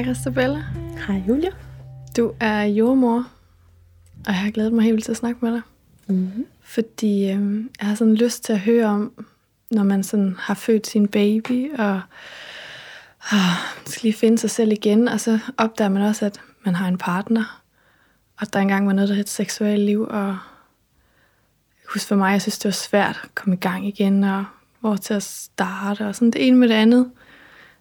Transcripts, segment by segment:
Hej Christabella. Hej Julia. Du er jordmor, og jeg har glædet mig helt vildt til at snakke med dig. Mm-hmm. Fordi øh, jeg har sådan lyst til at høre om, når man sådan har født sin baby, og øh, skal lige finde sig selv igen, og så opdager man også, at man har en partner, og der engang var noget, der hed seksuelt liv, og husk for mig, jeg synes, det var svært at komme i gang igen, og hvor til at starte, og sådan det ene med det andet.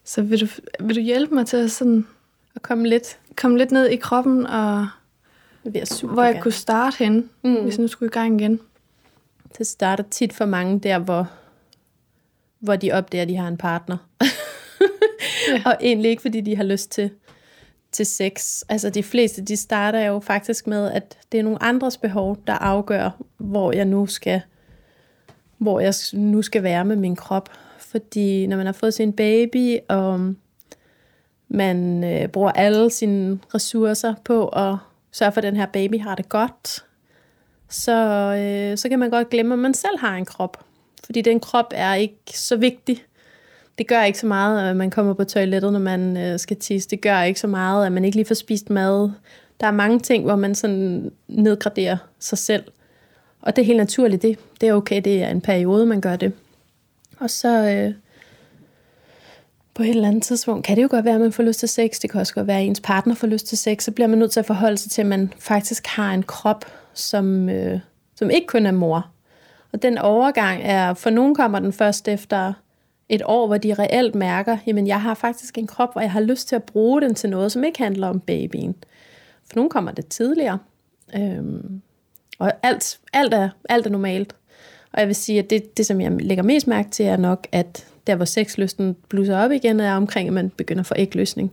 Så vil du, vil du hjælpe mig til at sådan Og komme lidt. komme lidt ned i kroppen, og jeg super hvor jeg gerne. kunne starte hen, mm. Hvis jeg nu skulle i gang igen. Det starter tit for mange der, hvor, hvor de opdager, at de har en partner. Ja. Og egentlig ikke, fordi de har lyst til, til sex. Altså de fleste, de starter jo faktisk med, at det er nogle andres behov, der afgør, hvor jeg nu skal, hvor jeg nu skal være med min krop. Fordi når man har fået sin baby, og man øh, bruger alle sine ressourcer på at sørge for, at den her baby har det godt, så, øh, så kan man godt glemme, at man selv har en krop. Fordi den krop er ikke så vigtig. Det gør ikke så meget, at man kommer på toilettet, når man øh, skal tisse. Det gør ikke så meget, at man ikke lige får spist mad. Der er mange ting, hvor man sådan nedgraderer sig selv. Og det er helt naturligt. Det, det er okay. Det er en periode, man gør det. Og så øh, på et eller andet tidspunkt kan det jo godt være, at man får lyst til sex. Det kan også godt være, at ens partner får lyst til sex. Så bliver man nødt til at forholde sig til, at man faktisk har en krop, som, øh, som ikke kun er mor. Og den overgang er, for nogen kommer den først efter et år, hvor de reelt mærker, jamen jeg har faktisk en krop, hvor jeg har lyst til at bruge den til noget, som ikke handler om babyen. For nogen kommer det tidligere. Øhm, og alt, alt, er, alt er normalt. Og jeg vil sige, at det, det, som jeg lægger mest mærke til, er nok, at der, hvor sexlysten blusser op igen, er omkring, at man begynder at få ægløsning.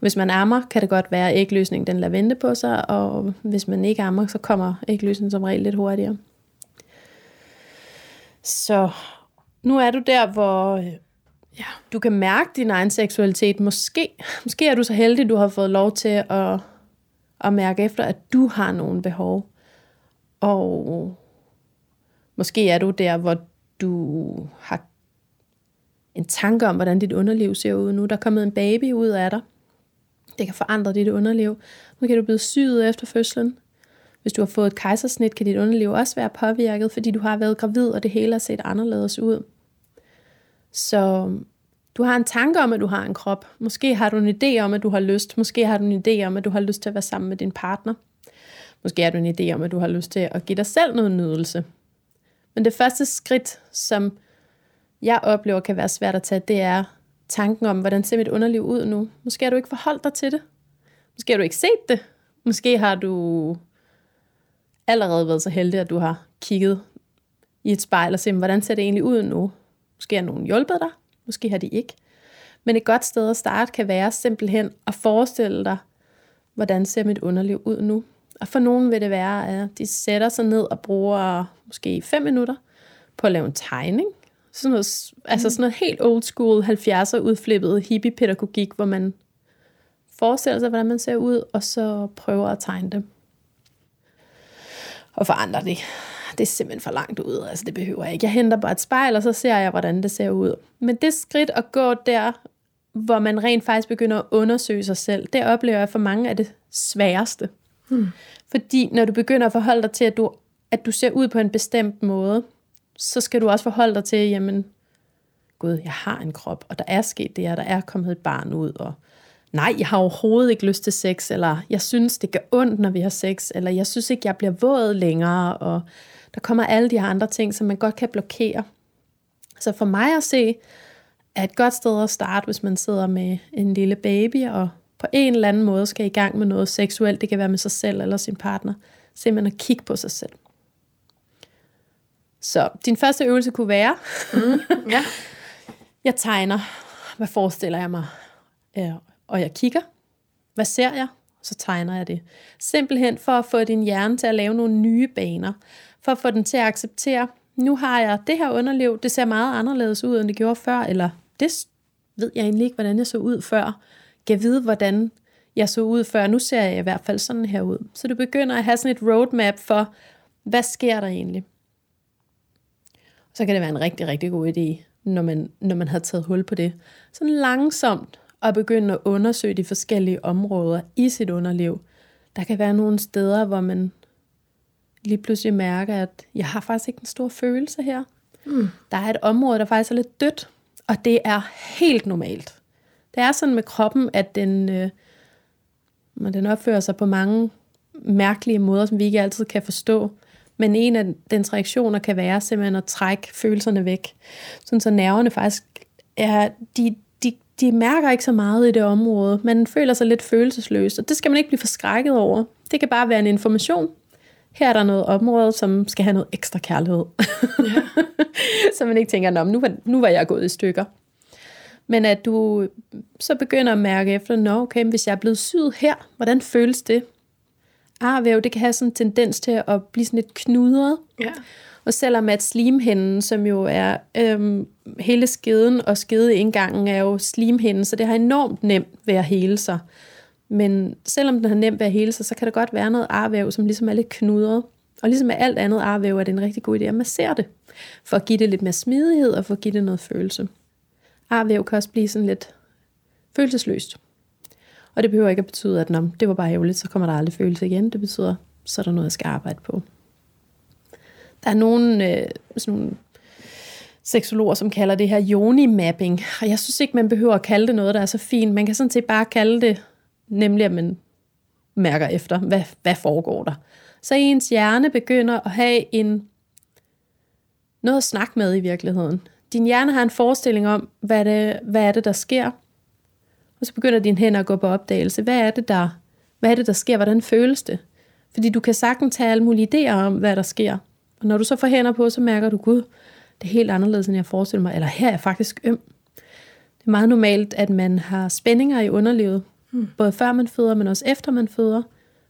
Hvis man ammer, kan det godt være, at ægløsningen den lader vente på sig, og hvis man ikke ammer, så kommer ægløsningen som regel lidt hurtigere. Så nu er du der, hvor Ja. du kan mærke din egen seksualitet. Måske, måske er du så heldig, at du har fået lov til at, at mærke efter, at du har nogle behov. Og måske er du der, hvor du har en tanke om, hvordan dit underliv ser ud nu. Der er kommet en baby ud af dig. Det kan forandre dit underliv. Nu kan du blive syet efter fødslen. Hvis du har fået et kejsersnit, kan dit underliv også være påvirket, fordi du har været gravid, og det hele har set anderledes ud. Så du har en tanke om, at du har en krop. Måske har du en idé om, at du har lyst. Måske har du en idé om, at du har lyst til at være sammen med din partner. Måske har du en idé om, at du har lyst til at give dig selv noget nydelse. Men det første skridt, som jeg oplever kan være svært at tage, det er tanken om, hvordan ser mit underliv ud nu? Måske har du ikke forholdt dig til det. Måske har du ikke set det. Måske har du allerede været så heldig, at du har kigget i et spejl og set, hvordan ser det egentlig ud nu? Måske har nogen hjulpet dig, måske har de ikke. Men et godt sted at starte kan være simpelthen at forestille dig, hvordan ser mit underliv ud nu? Og for nogen vil det være, at de sætter sig ned og bruger måske 5 minutter på at lave en tegning. Sådan noget, altså sådan noget helt old school 70'er udflippet hippie-pædagogik, hvor man forestiller sig, hvordan man ser ud, og så prøver at tegne det. Og for andre, det, det er simpelthen for langt ud. Altså, det behøver jeg ikke. Jeg henter bare et spejl, og så ser jeg, hvordan det ser ud. Men det skridt at gå der, hvor man rent faktisk begynder at undersøge sig selv, det oplever jeg for mange af det sværeste. Hmm. Fordi når du begynder at forholde dig til, at du, at du ser ud på en bestemt måde, så skal du også forholde dig til, jamen, gud, jeg har en krop, og der er sket det her, der er kommet et barn ud, og nej, jeg har overhovedet ikke lyst til sex, eller jeg synes, det gør ondt, når vi har sex, eller jeg synes ikke, jeg bliver våd længere, og der kommer alle de her andre ting, som man godt kan blokere. Så for mig at se, er et godt sted at starte, hvis man sidder med en lille baby, og på en eller anden måde skal i gang med noget seksuelt, det kan være med sig selv eller sin partner, simpelthen at kigge på sig selv. Så din første øvelse kunne være, Mm. Ja. jeg tegner, hvad forestiller jeg mig, Ja, og jeg kigger, hvad ser jeg, så tegner jeg det. Simpelthen for at få din hjerne til at lave nogle nye baner, for at få den til at acceptere, nu har jeg det her underliv, det ser meget anderledes ud, end det gjorde før, eller det ved jeg egentlig ikke, hvordan jeg så ud før. Kan vide, hvordan jeg så ud før. Nu ser jeg i hvert fald sådan her ud. Så du begynder at have sådan et roadmap for, hvad sker der egentlig? Så kan det være en rigtig, rigtig god idé, når man, når man har taget hul på det. Sådan langsomt og begynde at undersøge de forskellige områder i sit underliv. Der kan være nogle steder, hvor man lige pludselig mærker, at jeg har faktisk ikke en stor følelse her. Mm. Der er et område, der faktisk er lidt dødt, og det er helt normalt. Det er sådan med kroppen, at den, øh, den opfører sig på mange mærkelige måder, som vi ikke altid kan forstå. Men en af dens reaktioner kan være simpelthen at trække følelserne væk. Sådan så nerverne faktisk er, de, de, de mærker ikke så meget i det område. Man føler sig lidt følelsesløs, og det skal man ikke blive forskrækket over. Det kan bare være en information. Her er der noget område, som skal have noget ekstra kærlighed. Ja. så man ikke tænker, nu var, nu var jeg gået i stykker. Men at du så begynder at mærke efter, nå okay, hvis jeg er blevet syet her, hvordan føles det? arvæv, det kan have sådan en tendens til at blive sådan lidt knudret. Ja. Og selvom at slimhinden, som jo er øhm, hele skeden og skedeindgangen, er jo slimhinden, så det har enormt nemt ved at hele sig. Men selvom den har nemt ved at hele sig, så kan der godt være noget arvæv, som ligesom er lidt knudret. Og ligesom med alt andet arvæv, er det en rigtig god idé at massere det, for at give det lidt mere smidighed og for at give det noget følelse. Ah, Arvæv kan også blive sådan lidt følelsesløst. Og det behøver ikke at betyde, at når det var bare ærgerligt, så kommer der aldrig følelse igen. Det betyder, så er der noget, jeg skal arbejde på. Der er nogle, øh, sådan nogle seksologer, som kalder det her yoni-mapping. Og jeg synes ikke, man behøver at kalde det noget, der er så fint. Man kan sådan set bare kalde det, nemlig at man mærker efter, hvad, hvad foregår der. Så ens hjerne begynder at have en noget at snakke med i virkeligheden. Din hjerne har en forestilling om, hvad det, hvad er det, der sker, og så begynder dine hænder at gå på opdagelse. Hvad er det, der, hvad er det, der sker? Hvordan føles det? Fordi du kan sagtens tage alle mulige idéer om, hvad der sker. Og når du så får hænder på, så mærker du, gud, det er helt anderledes, end jeg forestiller mig. Eller her er jeg faktisk øm. Det er meget normalt, at man har spændinger i underlivet. Hmm. Både før man føder, men også efter man føder.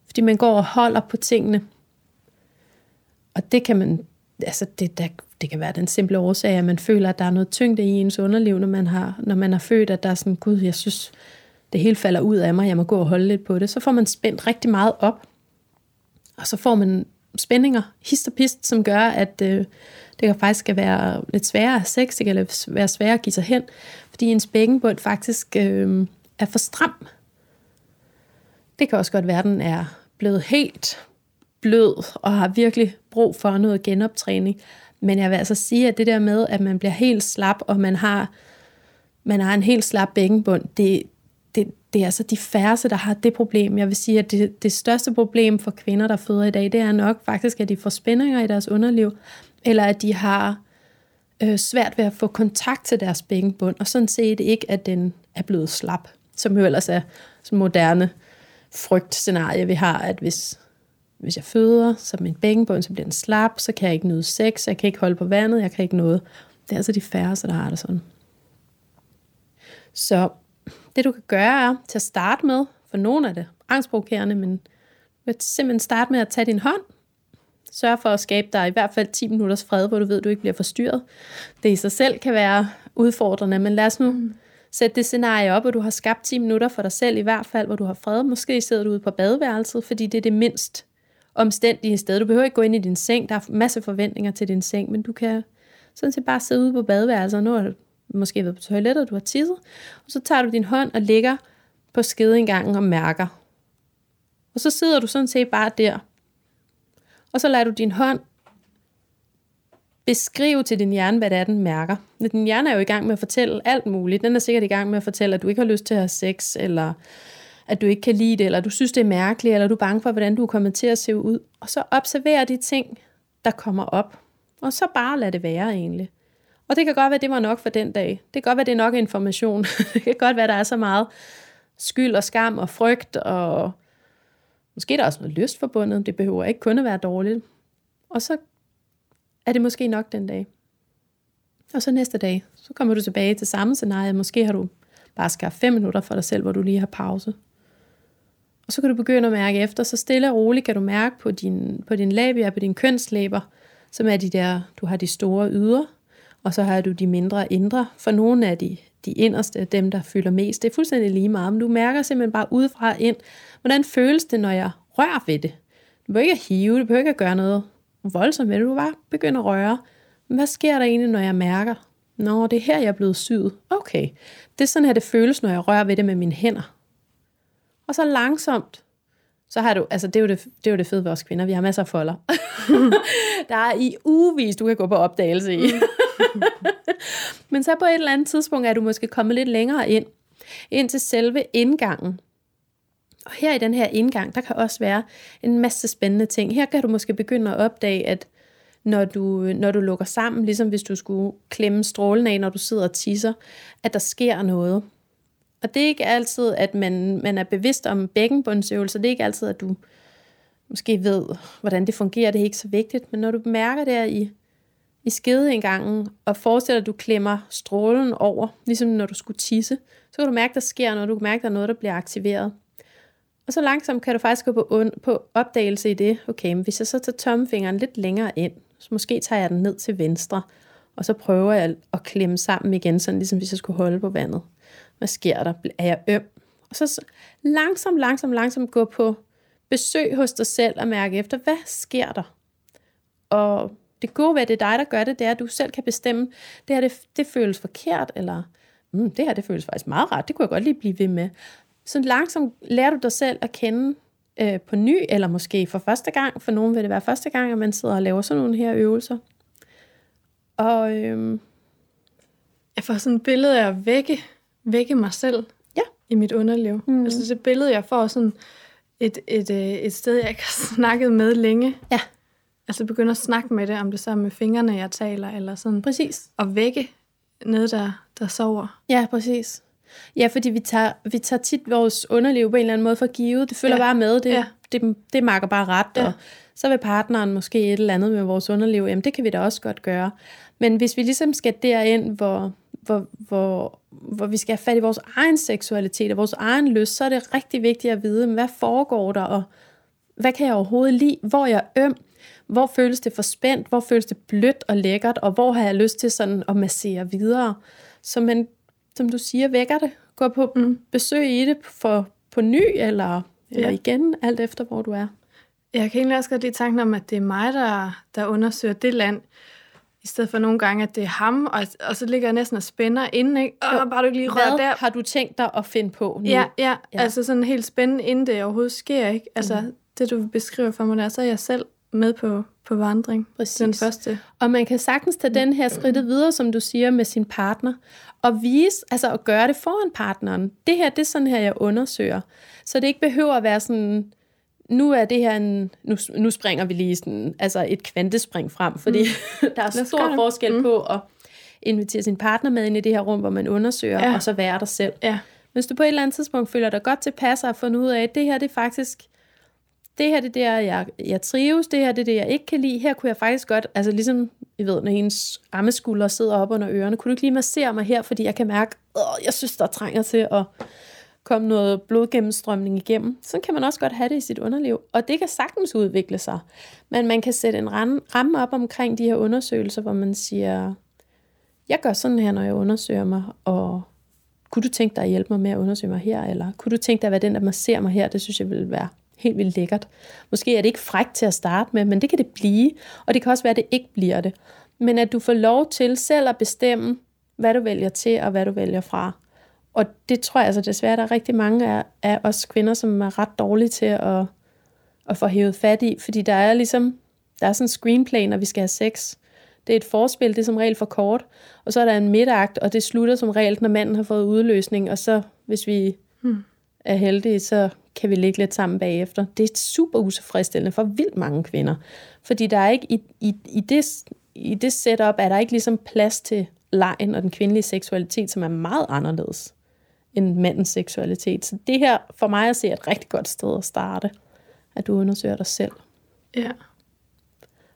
Fordi man går og holder på tingene. Og det kan man, altså det, der, det kan være den simple årsag, at man føler, at der er noget tyngde i ens underliv, når man har, når man har født, at der er sådan, gud, jeg synes, det hele falder ud af mig, jeg må gå og holde lidt på det. Så får man spændt rigtig meget op, og så får man spændinger, hist og pist, som gør, at øh, det kan faktisk være lidt sværere at have sex, det kan være sværere at give sig hen, fordi ens bækkenbund faktisk øh, er for stram. Det kan også godt være, at den er blevet helt blød og har virkelig brug for noget genoptræning. Men jeg vil altså sige, at det der med, at man bliver helt slap, og man har, man har en helt slap bækkenbund, det, det, det er altså de færreste, der har det problem. Jeg vil sige, at det, det største problem for kvinder, der føder i dag, det er nok faktisk, at de får spændinger i deres underliv, eller at de har øh, svært ved at få kontakt til deres bækkenbund, og sådan set ikke, at den er blevet slap, som jo ellers er sådan moderne frygtscenarie, vi har, at hvis hvis jeg føder, så min bækkenbund, så bliver den slap, så kan jeg ikke nyde sex, jeg kan ikke holde på vandet, jeg kan ikke noget. Det er altså de færreste, der har det sådan. Så det du kan gøre er til at starte med, for nogle af det angstprovokerende, men kan simpelthen starte med at tage din hånd, Sørg for at skabe dig i hvert fald 10 minutters fred, hvor du ved, at du ikke bliver forstyrret. Det i sig selv kan være udfordrende, men lad os nu mm. sætte det scenarie op, hvor du har skabt 10 minutter for dig selv i hvert fald, hvor du har fred. Måske sidder du ude på badeværelset, fordi det er det mindst omstændige sted. Du behøver ikke gå ind i din seng. Der er masse forventninger til din seng, men du kan sådan set bare sidde ude på badeværelset. Nu har du måske været på toilettet, du har tisset. Og så tager du din hånd og ligger på skedeindgangen og mærker. Og så sidder du sådan set bare der. Og så lader du din hånd beskrive til din hjerne, hvad det er, den mærker. Din hjerne er jo i gang med at fortælle alt muligt. Den er sikkert i gang med at fortælle, at du ikke har lyst til at have sex, eller at du ikke kan lide det, eller du synes, det er mærkeligt, eller du er bange for, hvordan du kommer til at se ud. Og så observer de ting, der kommer op. Og så bare lad det være egentlig. Og det kan godt være, det var nok for den dag. Det kan godt være, det er nok information. det kan godt være, der er så meget skyld og skam og frygt, og måske er der også noget lyst forbundet. Det behøver ikke kun at være dårligt. Og så er det måske nok den dag. Og så næste dag, så kommer du tilbage til samme scenarie. Måske har du bare skabt fem minutter for dig selv, hvor du lige har pause. Og så kan du begynde at mærke efter, så stille og roligt kan du mærke på din, på din labia, på din kønslæber, som er de der, du har de store yder, og så har du de mindre indre. For nogle af de, de inderste, dem der fylder mest, det er fuldstændig lige meget, men du mærker simpelthen bare udefra ind, hvordan føles det, når jeg rører ved det. Du behøver ikke at hive, du behøver ikke at gøre noget voldsomt med det, du bare begynder at røre. Hvad sker der egentlig, når jeg mærker? Nå, det er her, jeg er blevet syet. Okay, det er sådan her, det føles, når jeg rører ved det med mine hænder. Og så langsomt, så har du, altså det er jo det, det, er jo det fede ved os kvinder, vi har masser af folder. der er i ugevis, du kan gå på opdagelse i. Men så på et eller andet tidspunkt er du måske kommet lidt længere ind, ind til selve indgangen. Og her i den her indgang, der kan også være en masse spændende ting. Her kan du måske begynde at opdage, at når du, når du lukker sammen, ligesom hvis du skulle klemme strålen af, når du sidder og tisser, at der sker noget. Og det er ikke altid, at man, man er bevidst om bækkenbundsøvelser. Det er ikke altid, at du måske ved, hvordan det fungerer. Det er ikke så vigtigt. Men når du mærker det i, i skedeindgangen, og forestiller, at du klemmer strålen over, ligesom når du skulle tisse, så kan du mærke, at der sker noget. Du kan mærke, at der er noget, der bliver aktiveret. Og så langsomt kan du faktisk gå på, på opdagelse i det. Okay, men hvis jeg så tager tommefingeren lidt længere ind, så måske tager jeg den ned til venstre, og så prøver jeg at klemme sammen igen, sådan ligesom hvis jeg skulle holde på vandet. Hvad sker der? Er jeg øm? Og så langsomt, langsomt, langsomt gå på besøg hos dig selv og mærke efter, hvad sker der? Og det gode ved, at det er dig, der gør det, det er, at du selv kan bestemme, det her, det, det føles forkert, eller mm, det her, det føles faktisk meget rart, det kunne jeg godt lige blive ved med. Så langsomt lærer du dig selv at kende øh, på ny, eller måske for første gang. For nogen vil det være første gang, at man sidder og laver sådan nogle her øvelser. Og øh, jeg får sådan et billede af at vække, vække mig selv ja. i mit underliv. Mm. Altså det billede, jeg får sådan et, et, øh, et sted, jeg ikke har snakket med længe. Ja. Altså begynde at snakke med det, om det så er med fingrene, jeg taler, eller sådan. Præcis. Og vække noget, der, der sover. Ja, præcis. Ja, fordi vi tager, vi tager tit vores underliv på en eller anden måde for givet. Det følger ja. bare med. Det, ja. det, det marker bare ret. Ja. Og så vil partneren måske et eller andet med vores underliv. Jamen, det kan vi da også godt gøre. Men hvis vi ligesom skal derind, hvor, hvor, hvor, hvor vi skal have fat i vores egen seksualitet og vores egen lyst, så er det rigtig vigtigt at vide, hvad foregår der, og hvad kan jeg overhovedet lide? Hvor er jeg øm? Hvor føles det for spændt? Hvor føles det blødt og lækkert? Og hvor har jeg lyst til sådan at massere videre? Så man som du siger, vækker det. Gå på mm. besøg i det for, på ny, eller, eller ja. igen, alt efter hvor du er. Jeg kan egentlig også godt lide tanken om, at det er mig, der, der undersøger det land, i stedet for nogle gange, at det er ham, og, og så ligger jeg næsten og spænder inden, ikke? Og bare du lige rører der. har du tænkt dig at finde på nu? Ja, ja, ja. altså sådan helt spændende, inden det overhovedet sker, ikke? Altså, mm. det du beskriver for mig der, så er jeg selv med på, på vandring. Præcis. Den første. Og man kan sagtens tage den her skridtet videre, som du siger, med sin partner, og vise, altså at gøre det foran partneren. Det her, det er sådan her, jeg undersøger. Så det ikke behøver at være sådan, nu er det her en, nu, nu springer vi lige sådan, altså et kvantespring frem, fordi mm. der er stor forskel mm. på at invitere sin partner med ind i det her rum, hvor man undersøger, ja. og så være der selv. Ja. Hvis du på et eller andet tidspunkt føler dig godt tilpas og har fundet ud af, at det her det er faktisk det her det er der, jeg, jeg trives, det her det er det, jeg ikke kan lide. Her kunne jeg faktisk godt, altså ligesom, I ved, når hendes armeskulder sidder op under ørerne, kunne du ikke lige massere mig her, fordi jeg kan mærke, at jeg synes, der trænger til at komme noget blodgennemstrømning igennem. Så kan man også godt have det i sit underliv, og det kan sagtens udvikle sig. Men man kan sætte en ramme op omkring de her undersøgelser, hvor man siger, jeg gør sådan her, når jeg undersøger mig, og kunne du tænke dig at hjælpe mig med at undersøge mig her, eller kunne du tænke dig at være den, der masserer mig her, det synes jeg ville være helt vildt lækkert. Måske er det ikke frækt til at starte med, men det kan det blive, og det kan også være, at det ikke bliver det. Men at du får lov til selv at bestemme, hvad du vælger til, og hvad du vælger fra. Og det tror jeg altså desværre, der er rigtig mange af, af os kvinder, som er ret dårlige til at, at få hævet fat i, fordi der er ligesom, der er sådan en screenplay, når vi skal have sex. Det er et forspil, det er som regel for kort, og så er der en midtakt, og det slutter som regel, når manden har fået udløsning, og så hvis vi hmm. er heldige, så kan vi ligge lidt sammen bagefter. Det er super utilfredsstillende for vildt mange kvinder. Fordi der er ikke i, i, i, det, i det setup, er der ikke ligesom plads til lejen og den kvindelige seksualitet, som er meget anderledes end mandens seksualitet. Så det her for mig at se er et rigtig godt sted at starte, at du undersøger dig selv. Ja.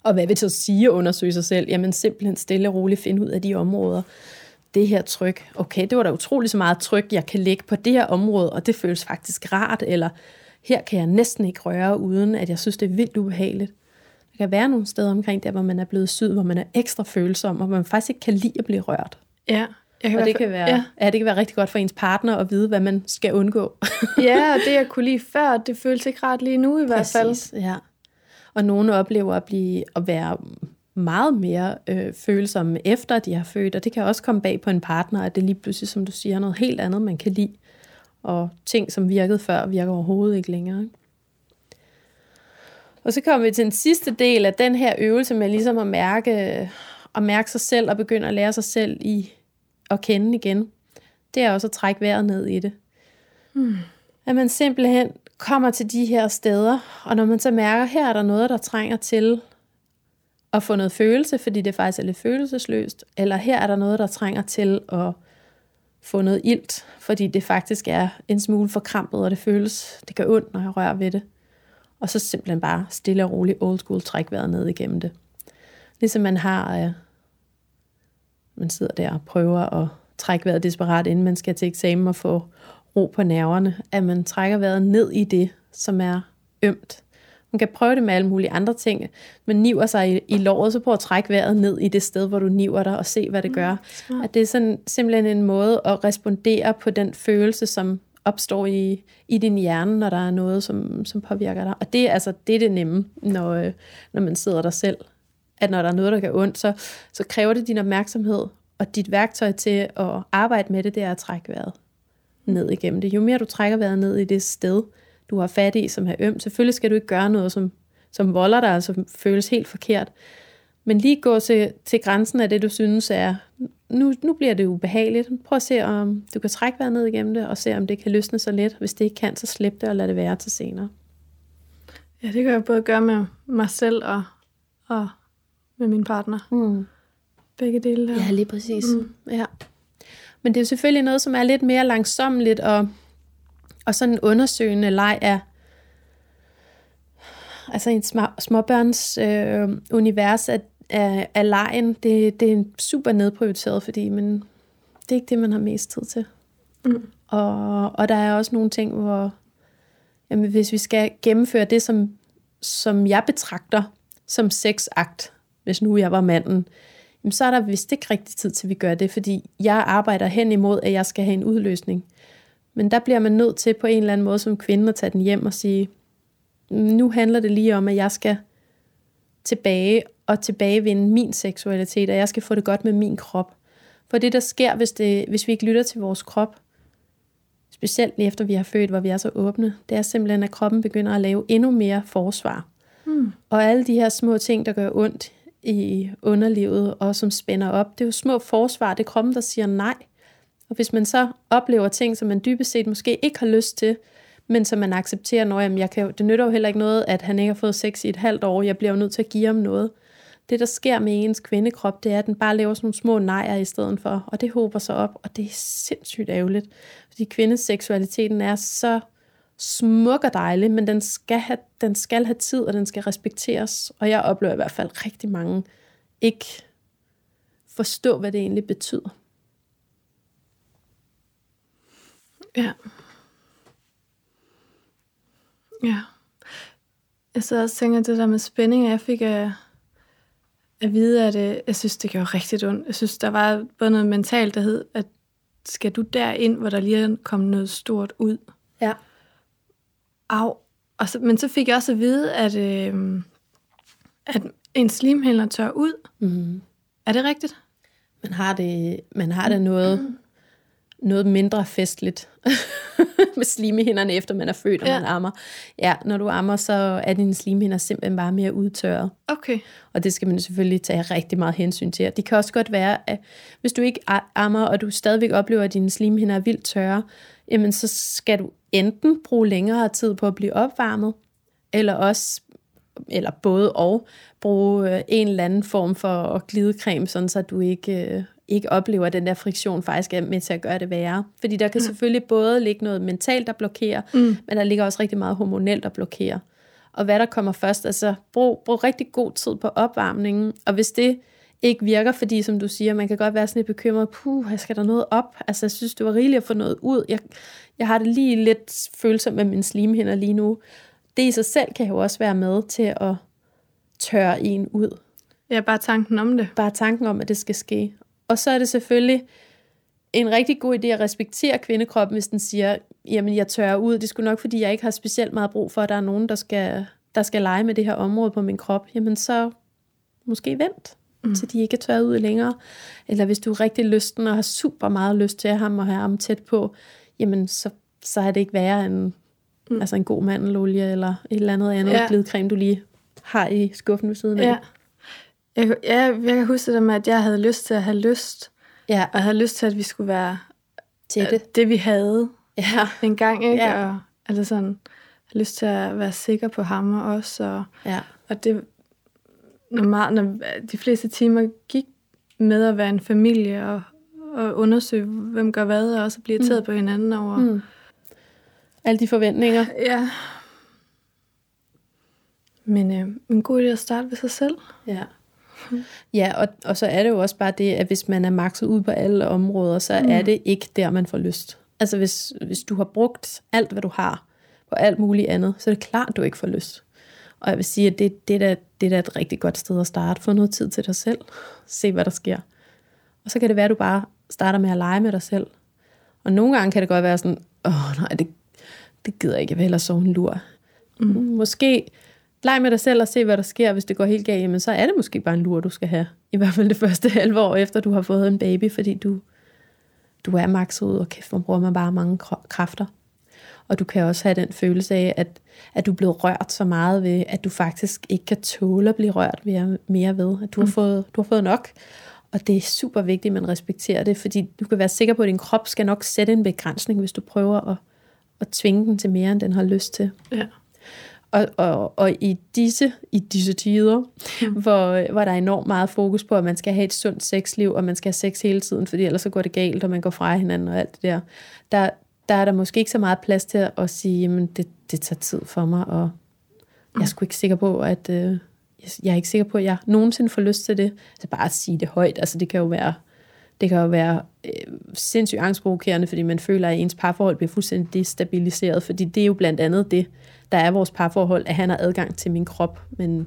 Og hvad vil det så sige at undersøge sig selv? Jamen simpelthen stille og roligt finde ud af de områder, det her tryk, okay, det var da utrolig så meget tryk, jeg kan lægge på det her område, og det føles faktisk rart, eller her kan jeg næsten ikke røre, uden at jeg synes, det er vildt ubehageligt. Der kan være nogle steder omkring der, hvor man er blevet syd, hvor man er ekstra følsom, og man faktisk ikke kan lide at blive rørt. Ja. Jeg kan og det kan, være, ja. Ja, det kan være rigtig godt for ens partner at vide, hvad man skal undgå. ja, og det jeg kunne lide før, det føles ikke rart lige nu i Præcis, hvert fald. ja. Og nogle oplever at, blive, at være meget mere øh, følsomme efter, de har født, og det kan også komme bag på en partner, at det lige pludselig, som du siger, noget helt andet, man kan lide, og ting, som virkede før, virker overhovedet ikke længere. Ikke? Og så kommer vi til den sidste del af den her øvelse med ligesom at mærke, at mærke sig selv og begynde at lære sig selv i at kende igen. Det er også at trække vejret ned i det. Hmm. At man simpelthen kommer til de her steder, og når man så mærker, her er der noget, der trænger til at få noget følelse, fordi det faktisk er lidt følelsesløst, eller her er der noget, der trænger til at få noget ilt, fordi det faktisk er en smule forkrampet, og det føles, det gør ondt, når jeg rører ved det. Og så simpelthen bare stille og roligt old school træk vejret ned igennem det. Ligesom man har, øh, man sidder der og prøver at trække vejret desperat, inden man skal til eksamen og få ro på nerverne, at man trækker vejret ned i det, som er ømt. Man kan prøve det med alle mulige andre ting. Man niver sig i, i låret, så prøv at trække vejret ned i det sted, hvor du niver dig, og se, hvad det mm, gør. Mm, at det er sådan, simpelthen en måde at respondere på den følelse, som opstår i, i din hjerne, når der er noget, som, som påvirker dig. Og det, altså, det er det nemme, når, øh, når man sidder der selv. At når der er noget, der gør ondt, så, så kræver det din opmærksomhed, og dit værktøj til at arbejde med det, det er at trække vejret ned igennem det. Jo mere du trækker vejret ned i det sted, du har fat i, som er ømt, selvfølgelig skal du ikke gøre noget, som, som volder dig, altså føles helt forkert. Men lige gå til, til grænsen af det, du synes er, nu, nu bliver det ubehageligt. Prøv at se, om du kan trække vejret ned igennem det, og se, om det kan løsne sig lidt. Hvis det ikke kan, så slip det og lad det være til senere. Ja, det kan jeg både gøre med mig selv og, og med min partner. Mm. Begge dele der. Ja, lige præcis. Mm. Ja. Men det er selvfølgelig noget, som er lidt mere langsomligt, og, og sådan en undersøgende leg af, altså en små, småbørns øh, univers af, af, af lejen, det, det er super nedprioriteret, fordi men det er ikke det, man har mest tid til. Mm. Og, og der er også nogle ting, hvor jamen, hvis vi skal gennemføre det, som, som jeg betragter som sexakt, hvis nu jeg var manden, jamen, så er der vist ikke rigtig tid til, at vi gør det, fordi jeg arbejder hen imod, at jeg skal have en udløsning. Men der bliver man nødt til på en eller anden måde som kvinde at tage den hjem og sige, nu handler det lige om, at jeg skal tilbage og tilbagevinde min seksualitet, og jeg skal få det godt med min krop. For det, der sker, hvis, det, hvis vi ikke lytter til vores krop, specielt lige efter vi har født, hvor vi er så åbne, det er simpelthen, at kroppen begynder at lave endnu mere forsvar. Mm. Og alle de her små ting, der gør ondt i underlivet, og som spænder op, det er jo små forsvar, det er kroppen, der siger nej. Og hvis man så oplever ting, som man dybest set måske ikke har lyst til, men som man accepterer, når jamen, jeg kan, det nytter jo heller ikke noget, at han ikke har fået sex i et halvt år, jeg bliver jo nødt til at give ham noget. Det, der sker med ens kvindekrop, det er, at den bare laver sådan nogle små nejer i stedet for, og det håber sig op, og det er sindssygt ærgerligt, fordi kvindeseksualiteten er så smuk og dejlig, men den skal, have, den skal have tid, og den skal respekteres, og jeg oplever i hvert fald rigtig mange ikke forstå, hvad det egentlig betyder. Ja. Ja. Jeg så også tænker, det der med spænding, jeg fik at, at vide, at øh, jeg synes, det gjorde rigtig ondt. Jeg synes, der var både noget mentalt, der hed, at skal du derind, hvor der lige er kommet noget stort ud? Ja. Au. Og så, men så fik jeg også at vide, at, øh, at en slimhælder tør ud. Mm. Er det rigtigt? Man har det, man har det noget, mm noget mindre festligt med slimhinderne, efter man er født, og ja. man ammer. Ja, når du ammer, så er dine slimhinder simpelthen bare mere udtørret. Okay. Og det skal man selvfølgelig tage rigtig meget hensyn til. Det kan også godt være, at hvis du ikke ammer, og du stadigvæk oplever, at dine slimhinder er vildt tørre, jamen så skal du enten bruge længere tid på at blive opvarmet, eller også eller både og, bruge øh, en eller anden form for glidecreme, sådan så du ikke øh, ikke oplever, at den der friktion faktisk er med til at gøre det værre. Fordi der kan mm. selvfølgelig både ligge noget mentalt, der blokerer, mm. men der ligger også rigtig meget hormonelt, der blokerer. Og hvad der kommer først, altså brug, brug rigtig god tid på opvarmningen, og hvis det ikke virker, fordi som du siger, man kan godt være sådan lidt bekymret, puh, skal der noget op? Altså jeg synes, det var rigeligt at få noget ud. Jeg, jeg har det lige lidt følsomt med min slimhinder lige nu. Det i sig selv kan jo også være med til at tørre en ud. Ja, bare tanken om det. Bare tanken om, at det skal ske. Og så er det selvfølgelig en rigtig god idé at respektere kvindekroppen, hvis den siger, jamen jeg tørrer ud, det skulle nok, fordi jeg ikke har specielt meget brug for, at der er nogen, der skal, der skal lege med det her område på min krop, jamen så, måske vent, mm. til de ikke er tørret ud længere. Eller hvis du er rigtig lysten og har super meget lyst til ham og have ham tæt på, jamen så, så er det ikke værre end mm. altså en god mandelolie eller et eller andet andet ja. glidecreme, du lige har i skuffen ved siden af. Ja. Jeg, jeg, jeg kan huske det med, at jeg havde lyst til at have lyst. Ja. Og havde lyst til, at vi skulle være til det, det vi havde ja. en gang. Ikke? Ja. Og, altså sådan, lyst til at være sikker på ham og os. Og, ja. og det, når, meget, når de fleste timer gik med at være en familie og, og undersøge, hvem gør hvad, og også blive irriteret mm. på hinanden over... Mm. Alle de forventninger. Ja. Men øh, en god idé at starte ved sig selv. Ja. Ja, og, og så er det jo også bare det, at hvis man er makset ud på alle områder, så mm. er det ikke der, man får lyst. Altså hvis, hvis du har brugt alt, hvad du har på alt muligt andet, så er det klart, du ikke får lyst. Og jeg vil sige, at det, det, er det er da et rigtig godt sted at starte. Få noget tid til dig selv. Se, hvad der sker. Og så kan det være, at du bare starter med at lege med dig selv. Og nogle gange kan det godt være sådan, åh nej, det, det gider jeg ikke, jeg vil hellere sove en lur. Mm. Måske leg med dig selv og se, hvad der sker. Hvis det går helt galt, jamen, så er det måske bare en lur, du skal have. I hvert fald det første halve år efter, du har fået en baby, fordi du, du er makset ud, og kæft, hvor bruger man bare mange kræfter. Og du kan også have den følelse af, at, at du er blevet rørt så meget ved, at du faktisk ikke kan tåle at blive rørt mere, mere ved. At du har, mm. fået, du har fået nok. Og det er super vigtigt, at man respekterer det, fordi du kan være sikker på, at din krop skal nok sætte en begrænsning, hvis du prøver at, at tvinge den til mere, end den har lyst til. Ja. Og, og, og i disse i disse tider, mm. hvor, hvor der er enormt meget fokus på, at man skal have et sundt sexliv, og man skal have sex hele tiden, fordi ellers så går det galt, og man går fra hinanden og alt det der, der, der er der måske ikke så meget plads til at sige, jamen det, det tager tid for mig, og jeg er sgu ikke sikker på, at øh, jeg er ikke sikker på, at jeg nogensinde får lyst til det. Så bare at sige det højt, altså det kan jo være, det kan jo være øh, sindssygt angstprovokerende, fordi man føler, at ens parforhold bliver fuldstændig destabiliseret, fordi det er jo blandt andet det, der er vores parforhold, at han har adgang til min krop, men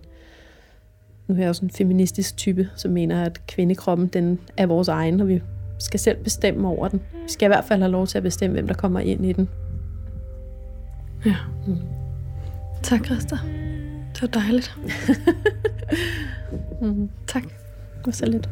nu er jeg også en feministisk type, som mener, at kvindekroppen den er vores egen, og vi skal selv bestemme over den. Vi skal i hvert fald have lov til at bestemme, hvem der kommer ind i den. Ja. Mm. Tak, Christa. Det var dejligt. mm. Tak. Det var så lidt.